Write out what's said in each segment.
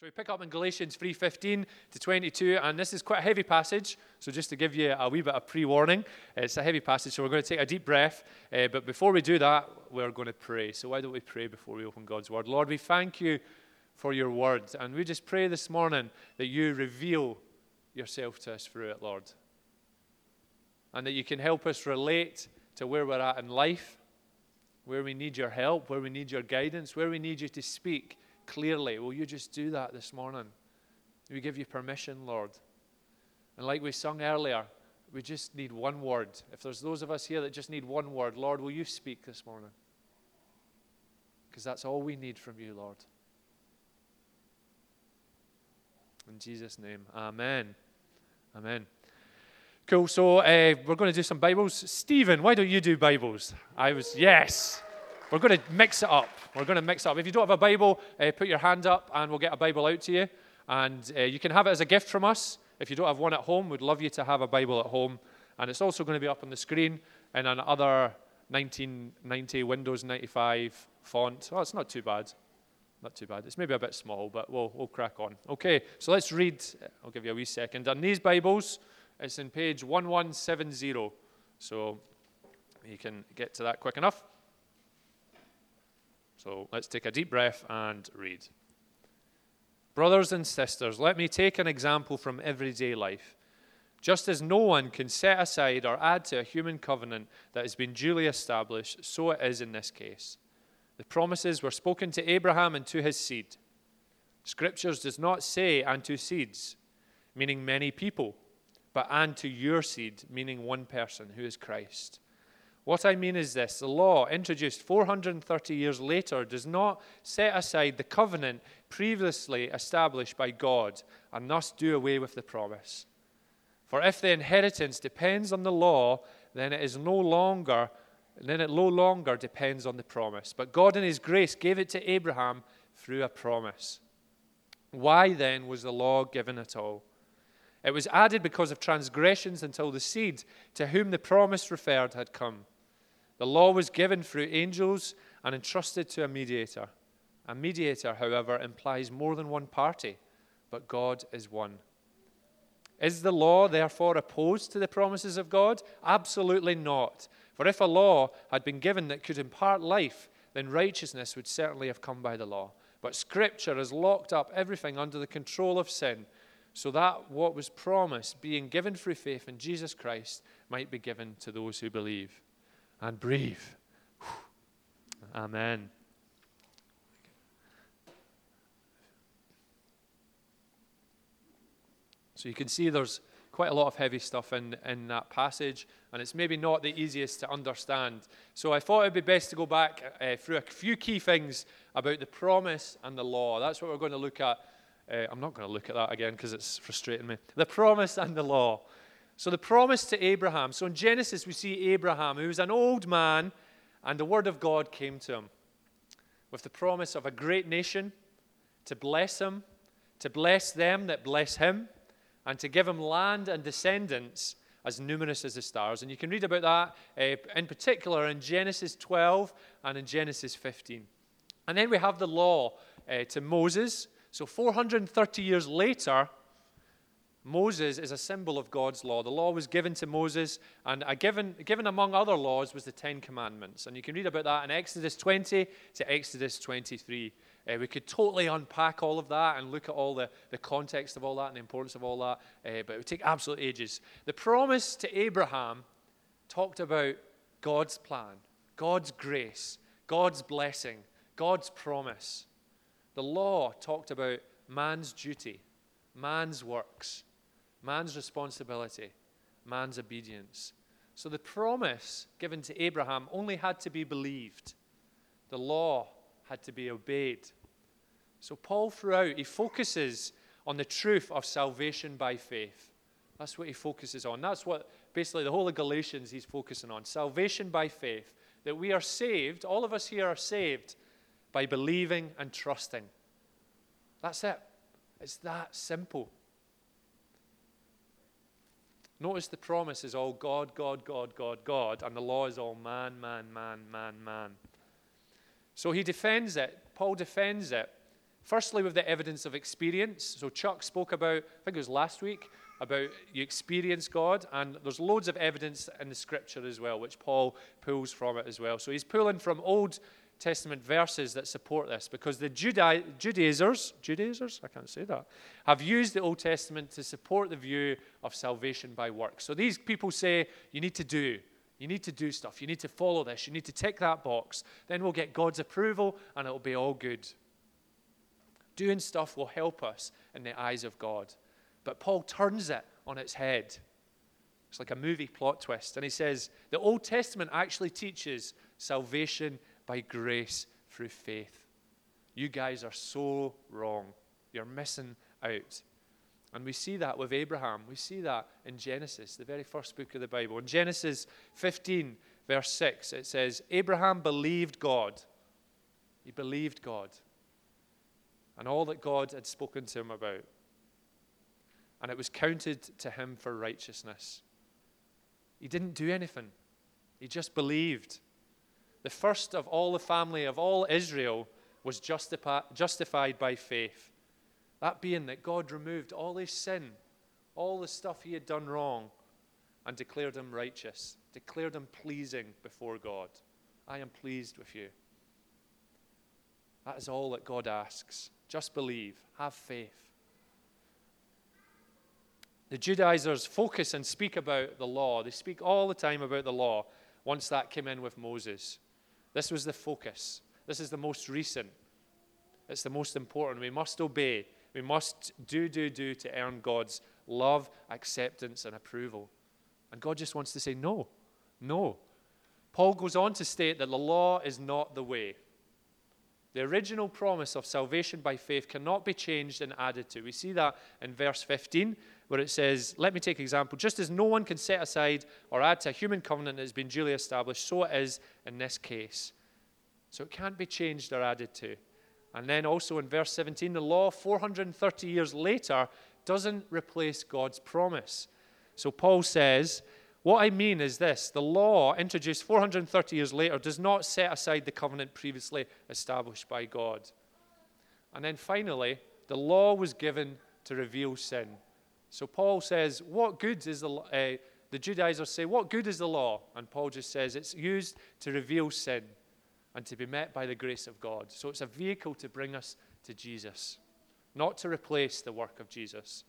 So we pick up in Galatians 3:15 to 22, and this is quite a heavy passage. So just to give you a wee bit of pre-warning, it's a heavy passage. So we're going to take a deep breath. Uh, but before we do that, we're going to pray. So why don't we pray before we open God's word? Lord, we thank you for your word, and we just pray this morning that you reveal yourself to us through it, Lord, and that you can help us relate to where we're at in life, where we need your help, where we need your guidance, where we need you to speak clearly. Will you just do that this morning? We give you permission, Lord. And like we sung earlier, we just need one word. If there's those of us here that just need one word, Lord, will you speak this morning? Because that's all we need from you, Lord. In Jesus' name, amen. Amen. Cool. So uh, we're going to do some Bibles. Stephen, why don't you do Bibles? I was, yes. We're going to mix it up. We're going to mix it up. If you don't have a Bible, uh, put your hand up and we'll get a Bible out to you. And uh, you can have it as a gift from us. If you don't have one at home, we'd love you to have a Bible at home. And it's also going to be up on the screen in another 1990 Windows 95 font. Oh, it's not too bad. Not too bad. It's maybe a bit small, but we'll, we'll crack on. Okay, so let's read. I'll give you a wee second. On these Bibles, it's in page 1170. So you can get to that quick enough. So let's take a deep breath and read. Brothers and sisters, let me take an example from everyday life. Just as no one can set aside or add to a human covenant that has been duly established, so it is in this case. The promises were spoken to Abraham and to his seed. Scriptures does not say and to seeds, meaning many people, but and to your seed, meaning one person who is Christ. What I mean is this the law, introduced 430 years later, does not set aside the covenant previously established by God and thus do away with the promise. For if the inheritance depends on the law, then it is no longer then it no longer depends on the promise. But God in his grace gave it to Abraham through a promise. Why then was the law given at all? It was added because of transgressions until the seed to whom the promise referred had come. The law was given through angels and entrusted to a mediator. A mediator, however, implies more than one party, but God is one. Is the law therefore opposed to the promises of God? Absolutely not. For if a law had been given that could impart life, then righteousness would certainly have come by the law. But Scripture has locked up everything under the control of sin, so that what was promised, being given through faith in Jesus Christ, might be given to those who believe and breathe. Amen. So you can see there's quite a lot of heavy stuff in, in that passage, and it's maybe not the easiest to understand. So I thought it'd be best to go back uh, through a few key things about the promise and the law. That's what we're going to look at. Uh, I'm not going to look at that again because it's frustrating me. The promise and the law. So, the promise to Abraham. So, in Genesis, we see Abraham, who was an old man, and the word of God came to him with the promise of a great nation to bless him, to bless them that bless him, and to give him land and descendants as numerous as the stars. And you can read about that uh, in particular in Genesis 12 and in Genesis 15. And then we have the law uh, to Moses. So, 430 years later, Moses is a symbol of God's law. The law was given to Moses, and given, given among other laws was the Ten Commandments. And you can read about that in Exodus 20 to Exodus 23. Uh, we could totally unpack all of that and look at all the, the context of all that and the importance of all that, uh, but it would take absolute ages. The promise to Abraham talked about God's plan, God's grace, God's blessing, God's promise. The law talked about man's duty, man's works man's responsibility, man's obedience. So the promise given to Abraham only had to be believed, the law had to be obeyed. So Paul, throughout, he focuses on the truth of salvation by faith. That's what he focuses on. That's what basically the whole of Galatians he's focusing on salvation by faith. That we are saved, all of us here are saved by believing and trusting. That's it. It's that simple. Notice the promise is all God, God, God, God, God, and the law is all man, man, man, man, man. So he defends it. Paul defends it Firstly, with the evidence of experience. So, Chuck spoke about, I think it was last week, about you experience God, and there's loads of evidence in the scripture as well, which Paul pulls from it as well. So, he's pulling from Old Testament verses that support this because the Judai- Judaizers, Judaizers, I can't say that, have used the Old Testament to support the view of salvation by works. So these people say you need to do, you need to do stuff, you need to follow this, you need to tick that box, then we'll get God's approval and it'll be all good. Doing stuff will help us in the eyes of God. But Paul turns it on its head. It's like a movie plot twist. And he says the Old Testament actually teaches salvation by grace through faith. You guys are so wrong. You're missing out. And we see that with Abraham. We see that in Genesis, the very first book of the Bible. In Genesis 15, verse 6, it says, Abraham believed God. He believed God and all that God had spoken to him about. And it was counted to him for righteousness. He didn't do anything, he just believed. The first of all the family of all Israel was justified by faith. That being that God removed all his sin, all the stuff he had done wrong, and declared him righteous, declared him pleasing before God. I am pleased with you. That is all that God asks. Just believe, have faith. The Judaizers focus and speak about the law. They speak all the time about the law once that came in with Moses. This was the focus. This is the most recent. It's the most important. We must obey. We must do, do, do to earn God's love, acceptance, and approval. And God just wants to say, no, no. Paul goes on to state that the law is not the way. The original promise of salvation by faith cannot be changed and added to. We see that in verse 15, where it says, Let me take an example. Just as no one can set aside or add to a human covenant that has been duly established, so it is in this case. So it can't be changed or added to. And then also in verse 17, the law 430 years later doesn't replace God's promise. So Paul says, what I mean is this the law, introduced 430 years later, does not set aside the covenant previously established by God. And then finally, the law was given to reveal sin. So Paul says, What good is the uh, the Judaizers say, What good is the law? And Paul just says, It's used to reveal sin and to be met by the grace of God. So it's a vehicle to bring us to Jesus, not to replace the work of Jesus.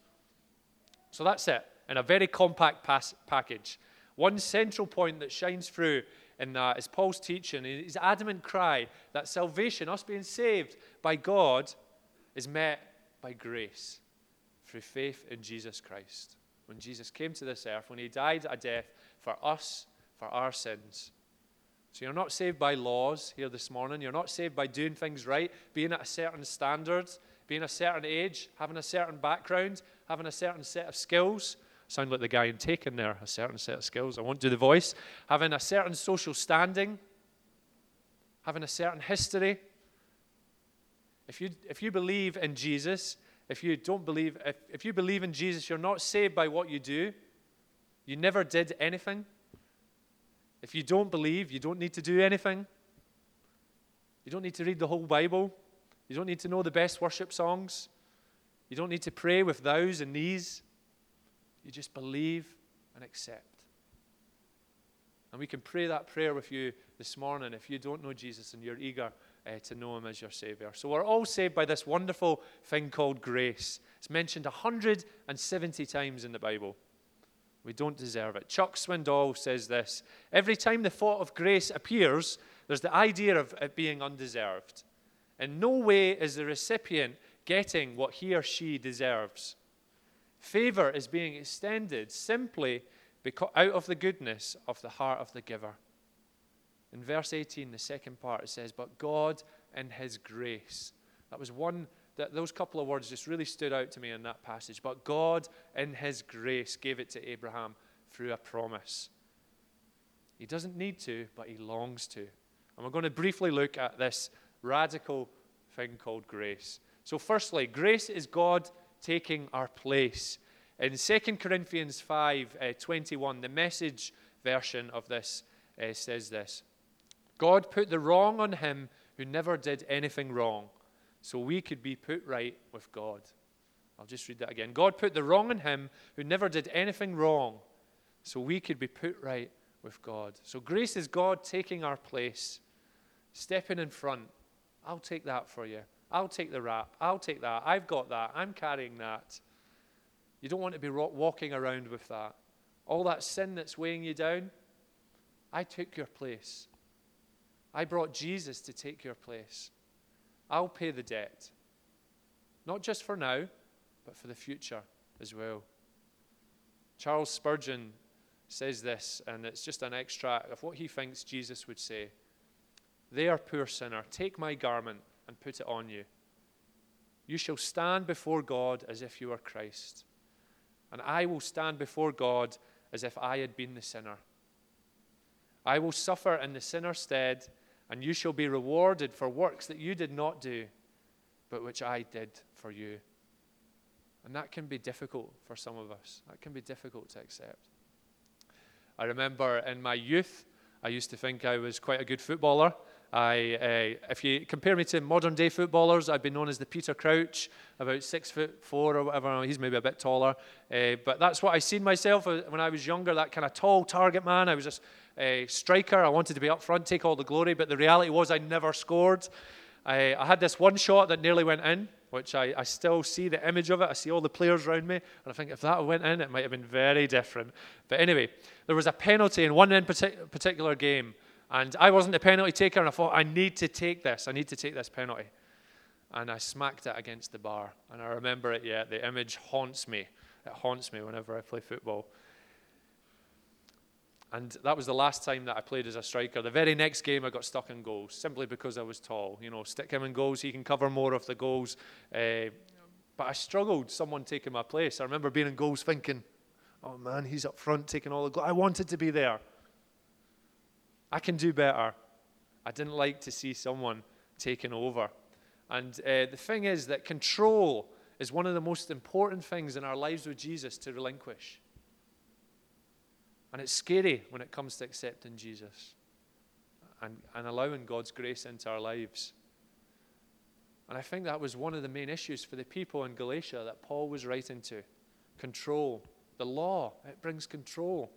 So that's it in a very compact package. One central point that shines through in that is Paul's teaching, his adamant cry that salvation, us being saved by God, is met by grace through faith in Jesus Christ. When Jesus came to this earth, when he died a death for us, for our sins. So you're not saved by laws here this morning. You're not saved by doing things right, being at a certain standard, being a certain age, having a certain background, having a certain set of skills sound like the guy in Taken there, a certain set of skills. I won't do the voice. Having a certain social standing, having a certain history. If you, if you believe in Jesus, if you don't believe, if, if you believe in Jesus, you're not saved by what you do. You never did anything. If you don't believe, you don't need to do anything. You don't need to read the whole Bible. You don't need to know the best worship songs. You don't need to pray with thous and these. You just believe and accept. And we can pray that prayer with you this morning if you don't know Jesus and you're eager uh, to know him as your Savior. So we're all saved by this wonderful thing called grace. It's mentioned 170 times in the Bible. We don't deserve it. Chuck Swindoll says this Every time the thought of grace appears, there's the idea of it being undeserved. In no way is the recipient getting what he or she deserves. Favor is being extended simply because, out of the goodness of the heart of the giver. In verse 18, the second part, it says, But God in His grace. That was one, that those couple of words just really stood out to me in that passage. But God in His grace gave it to Abraham through a promise. He doesn't need to, but He longs to. And we're going to briefly look at this radical thing called grace. So, firstly, grace is God taking our place. In 2 Corinthians 5 uh, 21, the message version of this uh, says this God put the wrong on him who never did anything wrong, so we could be put right with God. I'll just read that again. God put the wrong on him who never did anything wrong, so we could be put right with God. So grace is God taking our place, stepping in front. I'll take that for you. I'll take the rap. I'll take that. I've got that. I'm carrying that. You don't want to be walking around with that. All that sin that's weighing you down, I took your place. I brought Jesus to take your place. I'll pay the debt. Not just for now, but for the future as well. Charles Spurgeon says this, and it's just an extract of what he thinks Jesus would say. There, poor sinner, take my garment and put it on you. You shall stand before God as if you were Christ, and I will stand before God as if I had been the sinner. I will suffer in the sinner's stead, and you shall be rewarded for works that you did not do, but which I did for you. And that can be difficult for some of us. That can be difficult to accept. I remember in my youth, I used to think I was quite a good footballer. I, uh, if you compare me to modern day footballers, I've been known as the Peter Crouch, about six foot four or whatever. He's maybe a bit taller, uh, but that's what I seen myself uh, when I was younger. That kind of tall target man. I was just a striker. I wanted to be up front, take all the glory, but the reality was I never scored. I, I had this one shot that nearly went in, which I, I still see the image of it. I see all the players around me, and I think if that went in, it might have been very different. But anyway, there was a penalty in one in partic- particular game, and I wasn't the penalty taker, and I thought, I need to take this. I need to take this penalty. And I smacked it against the bar. And I remember it yet. The image haunts me. It haunts me whenever I play football. And that was the last time that I played as a striker. The very next game, I got stuck in goals simply because I was tall. You know, stick him in goals, he can cover more of the goals. Uh, but I struggled, someone taking my place. I remember being in goals thinking, oh man, he's up front taking all the goals. I wanted to be there. I can do better. I didn't like to see someone taking over. And uh, the thing is that control is one of the most important things in our lives with Jesus to relinquish. And it's scary when it comes to accepting Jesus and, and allowing God's grace into our lives. And I think that was one of the main issues for the people in Galatia that Paul was writing to. Control. The law, it brings control.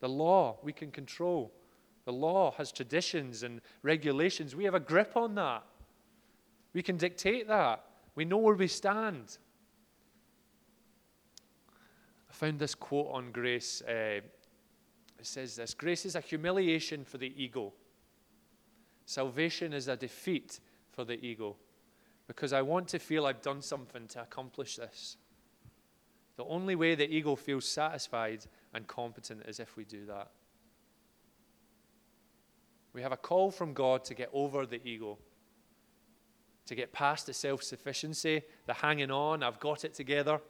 The law, we can control. The law has traditions and regulations. We have a grip on that. We can dictate that. We know where we stand. I found this quote on grace uh, it says this Grace is a humiliation for the ego, salvation is a defeat for the ego. Because I want to feel I've done something to accomplish this. The only way the ego feels satisfied and competent is if we do that. We have a call from God to get over the ego, to get past the self sufficiency, the hanging on, I've got it together.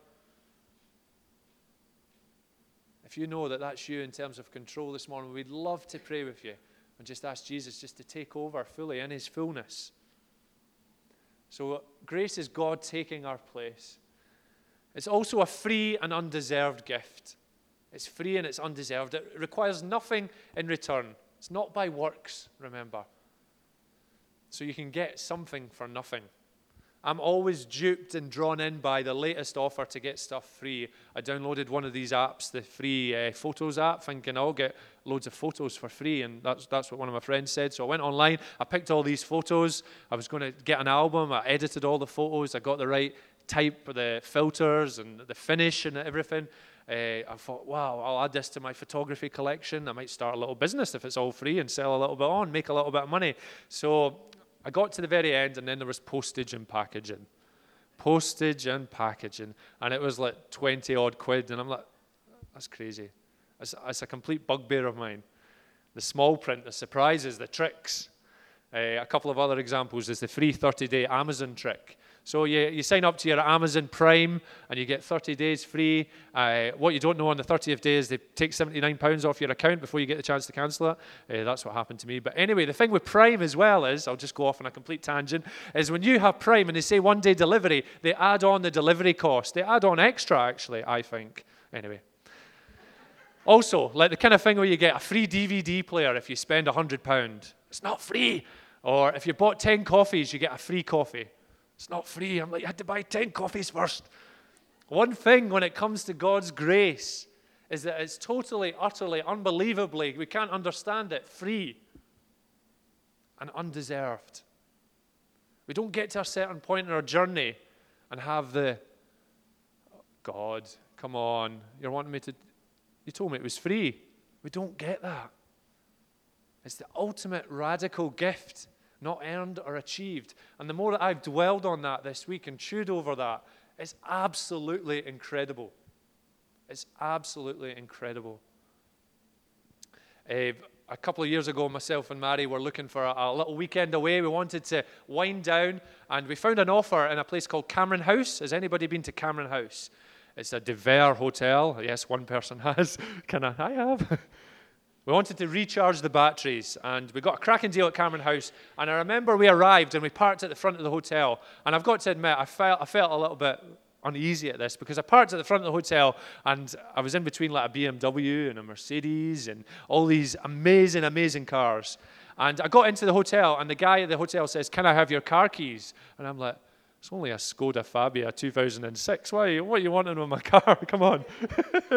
If you know that that's you in terms of control this morning, we'd love to pray with you and just ask Jesus just to take over fully in his fullness. So, grace is God taking our place. It's also a free and undeserved gift. It's free and it's undeserved. It requires nothing in return. It's not by works, remember. So you can get something for nothing. I'm always duped and drawn in by the latest offer to get stuff free. I downloaded one of these apps, the free uh, Photos app, thinking I'll get loads of photos for free, and that's, that's what one of my friends said. So I went online, I picked all these photos. I was going to get an album, I edited all the photos, I got the right type, the filters, and the finish, and everything. Uh, I thought, wow, I'll add this to my photography collection. I might start a little business if it's all free and sell a little bit on, make a little bit of money. So I got to the very end, and then there was postage and packaging. Postage and packaging. And it was like 20 odd quid. And I'm like, that's crazy. It's, it's a complete bugbear of mine. The small print, the surprises, the tricks. Uh, a couple of other examples is the free 30 day Amazon trick. So you, you sign up to your Amazon Prime and you get 30 days free. Uh, what you don't know on the 30th day is they take £79 off your account before you get the chance to cancel it. Uh, that's what happened to me. But anyway, the thing with Prime as well is, I'll just go off on a complete tangent, is when you have Prime and they say one day delivery, they add on the delivery cost. They add on extra, actually, I think. Anyway. Also, like the kind of thing where you get a free DVD player if you spend £100. It's not free. Or if you bought 10 coffees, you get a free coffee. It's not free. I'm like, I had to buy 10 coffees first. One thing when it comes to God's grace is that it's totally, utterly, unbelievably, we can't understand it, free and undeserved. We don't get to a certain point in our journey and have the God, come on, you're wanting me to. You told me it was free. We don't get that. It's the ultimate radical gift, not earned or achieved. And the more that I've dwelled on that this week and chewed over that, it's absolutely incredible. It's absolutely incredible. Uh, a couple of years ago, myself and Mary were looking for a, a, little weekend away. We wanted to wind down, and we found an offer in a place called Cameron House. Has anybody been to Cameron House? It's a De Vere hotel. Yes, one person has. Can I? I have. we wanted to recharge the batteries, and we got a cracking deal at Cameron House. And I remember we arrived and we parked at the front of the hotel. And I've got to admit, I felt, I felt a little bit uneasy at this because I parked at the front of the hotel and I was in between like a BMW and a Mercedes and all these amazing, amazing cars. And I got into the hotel and the guy at the hotel says, Can I have your car keys? And I'm like, it's only a Skoda Fabia 2006. Why, what are you wanting with my car? Come on.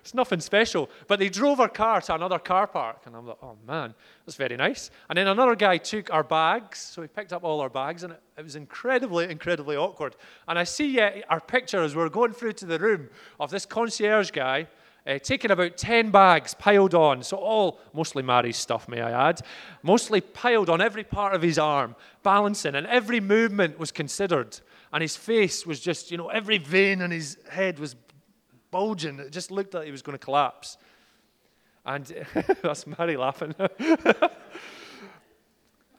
it's nothing special. But they drove our car to another car park. And I'm like, oh man, that's very nice. And then another guy took our bags. So he picked up all our bags. And it, was incredibly, incredibly awkward. And I see yet our picture as we're going through to the room of this concierge guy uh, taking about 10 bags piled on, so all mostly Mary's stuff, may I add, mostly piled on every part of his arm, balancing, and every movement was considered. And his face was just, you know, every vein in his head was bulging. It just looked like he was going to collapse. And that's Mary laughing.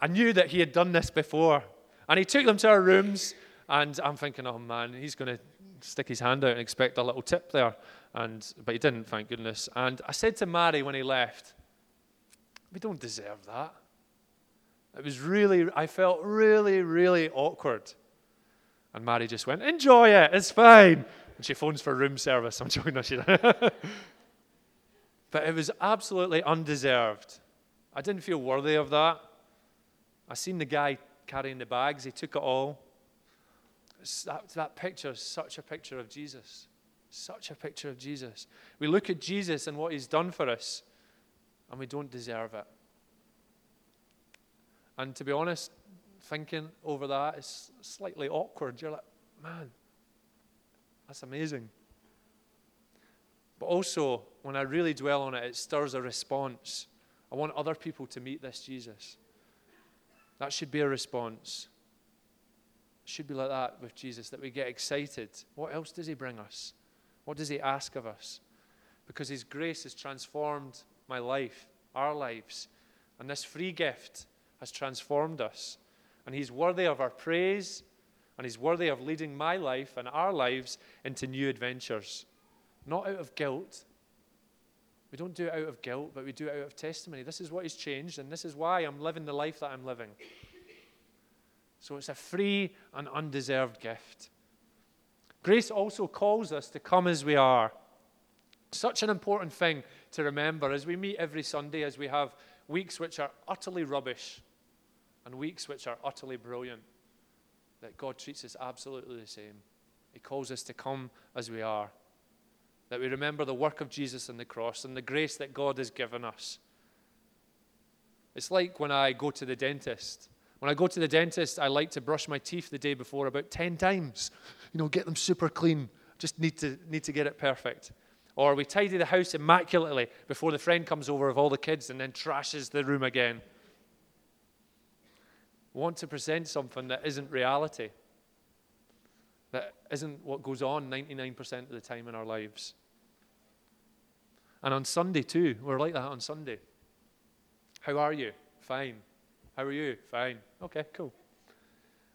I knew that he had done this before. And he took them to our rooms, and I'm thinking, oh man, he's going to stick his hand out and expect a little tip there. And, but he didn't, thank goodness. And I said to Mary when he left, We don't deserve that. It was really, I felt really, really awkward. And Mary just went, Enjoy it, it's fine. And she phones for room service. I'm joking, no, she But it was absolutely undeserved. I didn't feel worthy of that. I seen the guy carrying the bags, he took it all. That, that picture is such a picture of Jesus. Such a picture of Jesus. We look at Jesus and what he's done for us, and we don't deserve it. And to be honest, thinking over that is slightly awkward. You're like, man, that's amazing. But also, when I really dwell on it, it stirs a response. I want other people to meet this Jesus. That should be a response. It should be like that with Jesus, that we get excited. What else does he bring us? What does He ask of us? Because His grace has transformed my life, our lives. And this free gift has transformed us. And He's worthy of our praise, and He's worthy of leading my life and our lives into new adventures. Not out of guilt. We don't do it out of guilt, but we do it out of testimony. This is what He's changed, and this is why I'm living the life that I'm living. So it's a free and undeserved gift. Grace also calls us to come as we are. Such an important thing to remember as we meet every Sunday, as we have weeks which are utterly rubbish and weeks which are utterly brilliant, that God treats us absolutely the same. He calls us to come as we are. That we remember the work of Jesus on the cross and the grace that God has given us. It's like when I go to the dentist. When I go to the dentist, I like to brush my teeth the day before about 10 times you know, get them super clean. Just need to, need to get it perfect. Or we tidy the house immaculately before the friend comes over of all the kids and then trashes the room again. We want to present something that isn't reality, that isn't what goes on 99% of the time in our lives. And on Sunday, too, we're like that on Sunday. How are you? Fine. How are you? Fine. Okay, cool.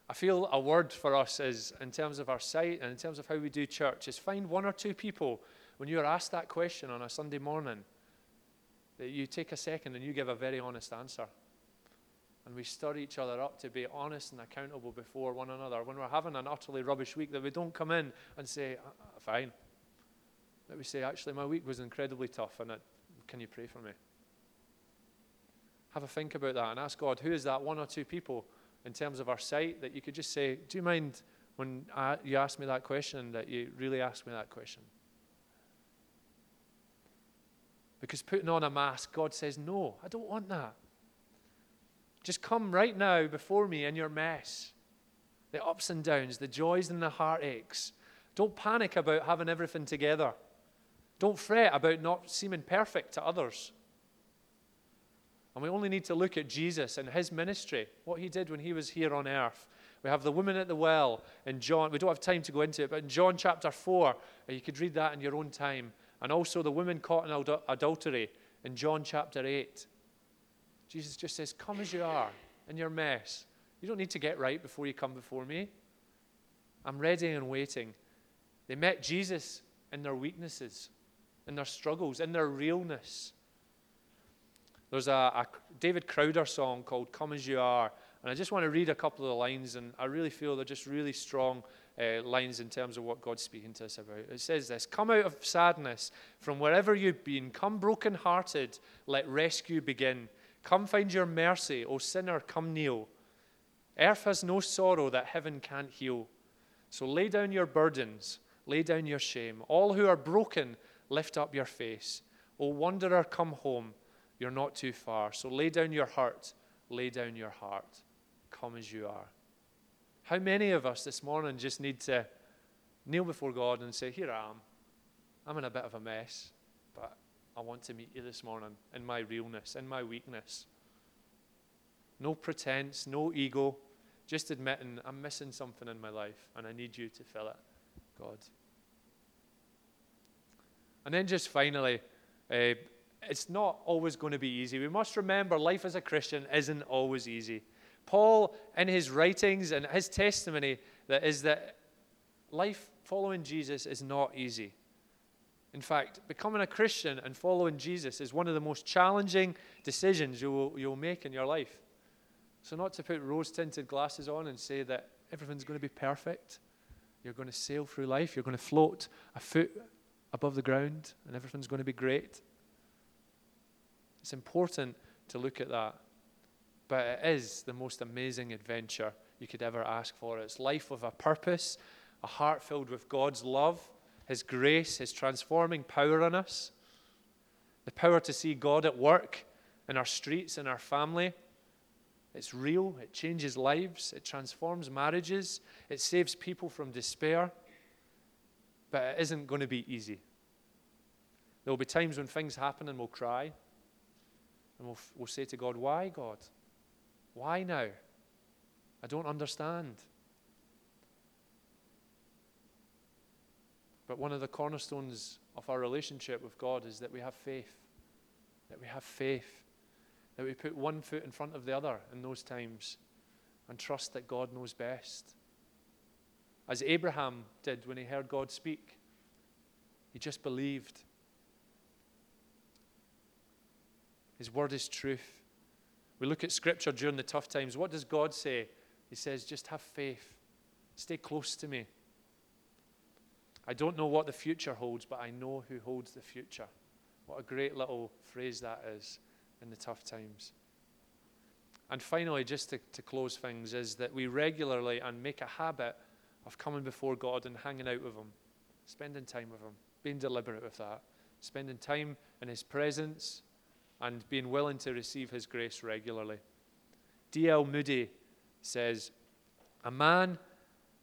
I feel a word for us is, in terms of our site and in terms of how we do church, is find one or two people when you are asked that question on a Sunday morning that you take a second and you give a very honest answer. And we stir each other up to be honest and accountable before one another. When we're having an utterly rubbish week, that we don't come in and say, uh, uh, fine. That we say, actually, my week was incredibly tough, and it, can you pray for me? Have a think about that and ask God, who is that one or two people in terms of our site, that you could just say, Do you mind when I, you ask me that question, that you really ask me that question? Because putting on a mask, God says, No, I don't want that. Just come right now before me in your mess the ups and downs, the joys and the heartaches. Don't panic about having everything together. Don't fret about not seeming perfect to others. And we only need to look at Jesus and his ministry, what he did when he was here on earth. We have the woman at the well in John. We don't have time to go into it, but in John chapter 4, uh, you could read that in your own time. And also the woman caught in adultery in John chapter 8. Jesus just says, Come as you are in your mess. You don't need to get right before you come before me. I'm ready and waiting. They met Jesus in their weaknesses, in their struggles, in their realness. There's a, a, David Crowder song called Come As You Are. And I just want to read a couple of the lines, and I really feel they're just really strong uh, lines in terms of what God's speaking to us about. It says this Come out of sadness from wherever you've been. Come broken hearted, let rescue begin. Come find your mercy, O sinner, come kneel. Earth has no sorrow that heaven can't heal. So lay down your burdens, lay down your shame. All who are broken, lift up your face. O wanderer, come home. You're not too far. So lay down your hurt, lay down your heart. Come as you are. How many of us this morning just need to kneel before God and say, Here I am. I'm in a bit of a mess, but I want to meet you this morning in my realness, in my weakness. No pretense, no ego, just admitting I'm missing something in my life and I need you to fill it, God. And then just finally, uh, it's not always going to be easy. We must remember life as a Christian isn't always easy. Paul, in his writings and his testimony, that is that life following Jesus is not easy. In fact, becoming a Christian and following Jesus is one of the most challenging decisions you will, you'll make in your life. So, not to put rose tinted glasses on and say that everything's going to be perfect. You're going to sail through life, you're going to float a foot above the ground, and everything's going to be great. It's important to look at that. But it is the most amazing adventure you could ever ask for. It's life with a purpose, a heart filled with God's love, His grace, His transforming power on us, the power to see God at work in our streets, in our family, it's real, it changes lives, it transforms marriages, it saves people from despair. But it isn't going to be easy. There will be times when things happen and we'll cry. And we'll, we'll say to God, Why, God? Why now? I don't understand. But one of the cornerstones of our relationship with God is that we have faith. That we have faith that we put one foot in front of the other in those times and trust that God knows best. As Abraham did when he heard God speak, he just believed. His word is truth. We look at scripture during the tough times. What does God say? He says, just have faith, stay close to me. I don't know what the future holds, but I know who holds the future. What a great little phrase that is in the tough times. And finally, just to, to close things, is that we regularly and make a habit of coming before God and hanging out with Him, spending time with Him, being deliberate with that, spending time in His presence, and being willing to receive His grace regularly. D.L. Moody says, A man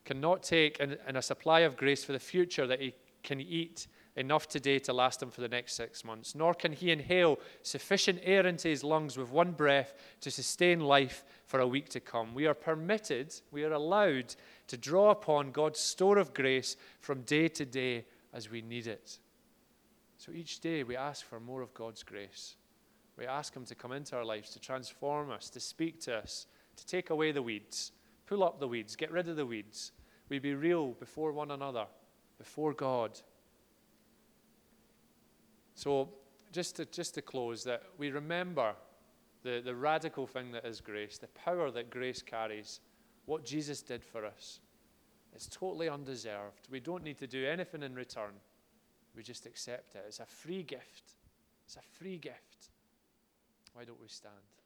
cannot take in, in a supply of grace for the future that he can eat enough today to last him for the next six months, nor can he inhale sufficient air into his lungs with one breath to sustain life for a week to come. We are permitted, we are allowed to draw upon God's store of grace from day to day as we need it. So each day we ask for more of God's grace. We ask Him to come into our lives, to transform us, to speak to us, to take away the weeds, pull up the weeds, get rid of the weeds. We be real before one another, before God so, just to, just to close, that we remember the, the radical thing that is grace, the power that grace carries, what Jesus did for us. It's totally undeserved. We don't need to do anything in return. We just accept it. It's a free gift. It's a free gift. Why don't we stand?